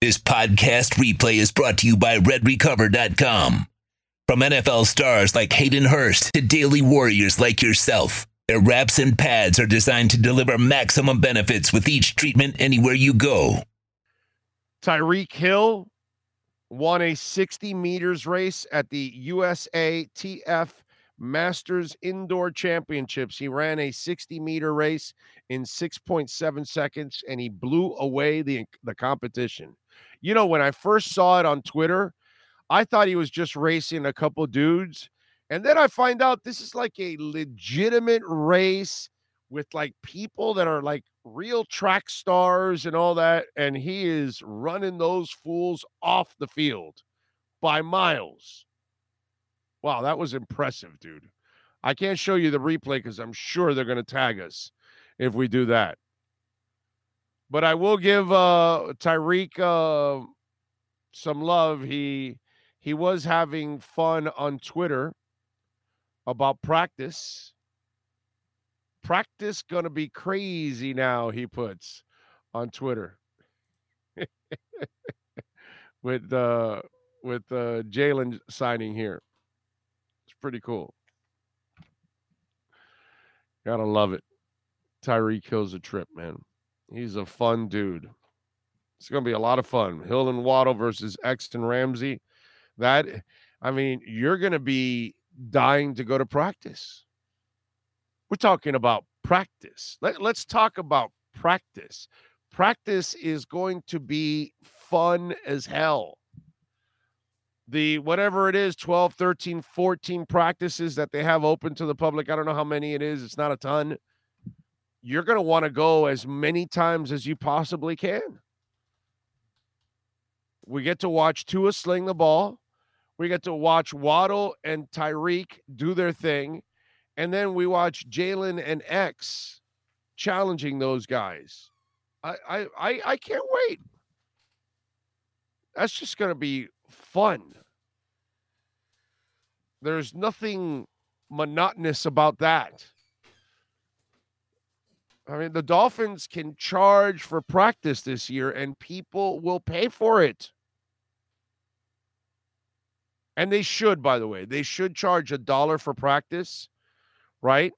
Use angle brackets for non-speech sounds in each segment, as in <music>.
This podcast replay is brought to you by RedRecover.com. From NFL stars like Hayden Hurst to daily warriors like yourself, their wraps and pads are designed to deliver maximum benefits with each treatment anywhere you go. Tyreek Hill won a 60 meters race at the USATF Masters Indoor Championships. He ran a 60 meter race in 6.7 seconds and he blew away the, the competition. You know, when I first saw it on Twitter, I thought he was just racing a couple dudes. And then I find out this is like a legitimate race with like people that are like real track stars and all that. And he is running those fools off the field by miles. Wow, that was impressive, dude. I can't show you the replay because I'm sure they're going to tag us if we do that. But I will give uh, Tyreek uh, some love. He he was having fun on Twitter about practice. Practice gonna be crazy now. He puts on Twitter <laughs> with uh with uh Jalen signing here. It's pretty cool. Gotta love it. Tyreek Hill's a trip, man. He's a fun dude. It's going to be a lot of fun. Hill and Waddle versus X and Ramsey. That, I mean, you're going to be dying to go to practice. We're talking about practice. Let, let's talk about practice. Practice is going to be fun as hell. The whatever it is 12, 13, 14 practices that they have open to the public. I don't know how many it is. It's not a ton you're going to want to go as many times as you possibly can. We get to watch Tua sling the ball. We get to watch Waddle and Tyreek do their thing. And then we watch Jalen and X challenging those guys. I, I, I, I can't wait. That's just going to be fun. There's nothing monotonous about that. I mean, the Dolphins can charge for practice this year and people will pay for it. And they should, by the way. They should charge a dollar for practice, right?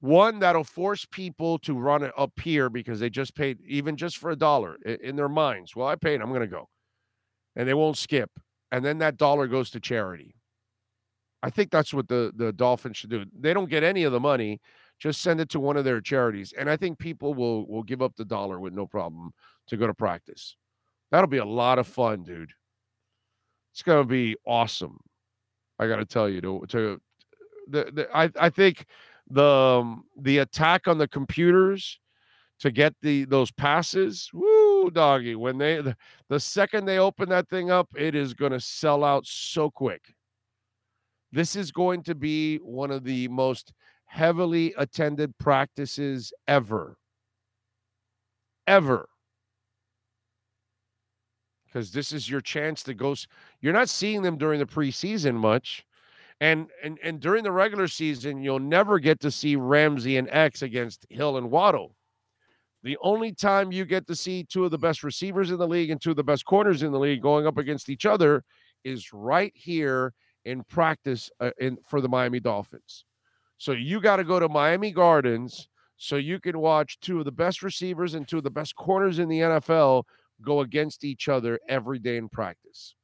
One that'll force people to run it up here because they just paid, even just for a dollar in their minds. Well, I paid, I'm going to go. And they won't skip. And then that dollar goes to charity. I think that's what the, the Dolphins should do. They don't get any of the money just send it to one of their charities and i think people will will give up the dollar with no problem to go to practice. That'll be a lot of fun dude. It's to be awesome i got to tell you to to the, the i i think the um, the attack on the computers to get the those passes woo doggy when they the, the second they open that thing up it is going to sell out so quick. This is going to be one of the most heavily attended practices ever. Ever. Because this is your chance to go. You're not seeing them during the preseason much. And, and and during the regular season, you'll never get to see Ramsey and X against Hill and Waddle. The only time you get to see two of the best receivers in the league and two of the best corners in the league going up against each other is right here in practice uh, in for the Miami Dolphins. So you got to go to Miami Gardens so you can watch two of the best receivers and two of the best corners in the NFL go against each other every day in practice.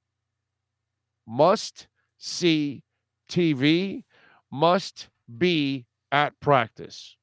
Must see TV, must be at practice.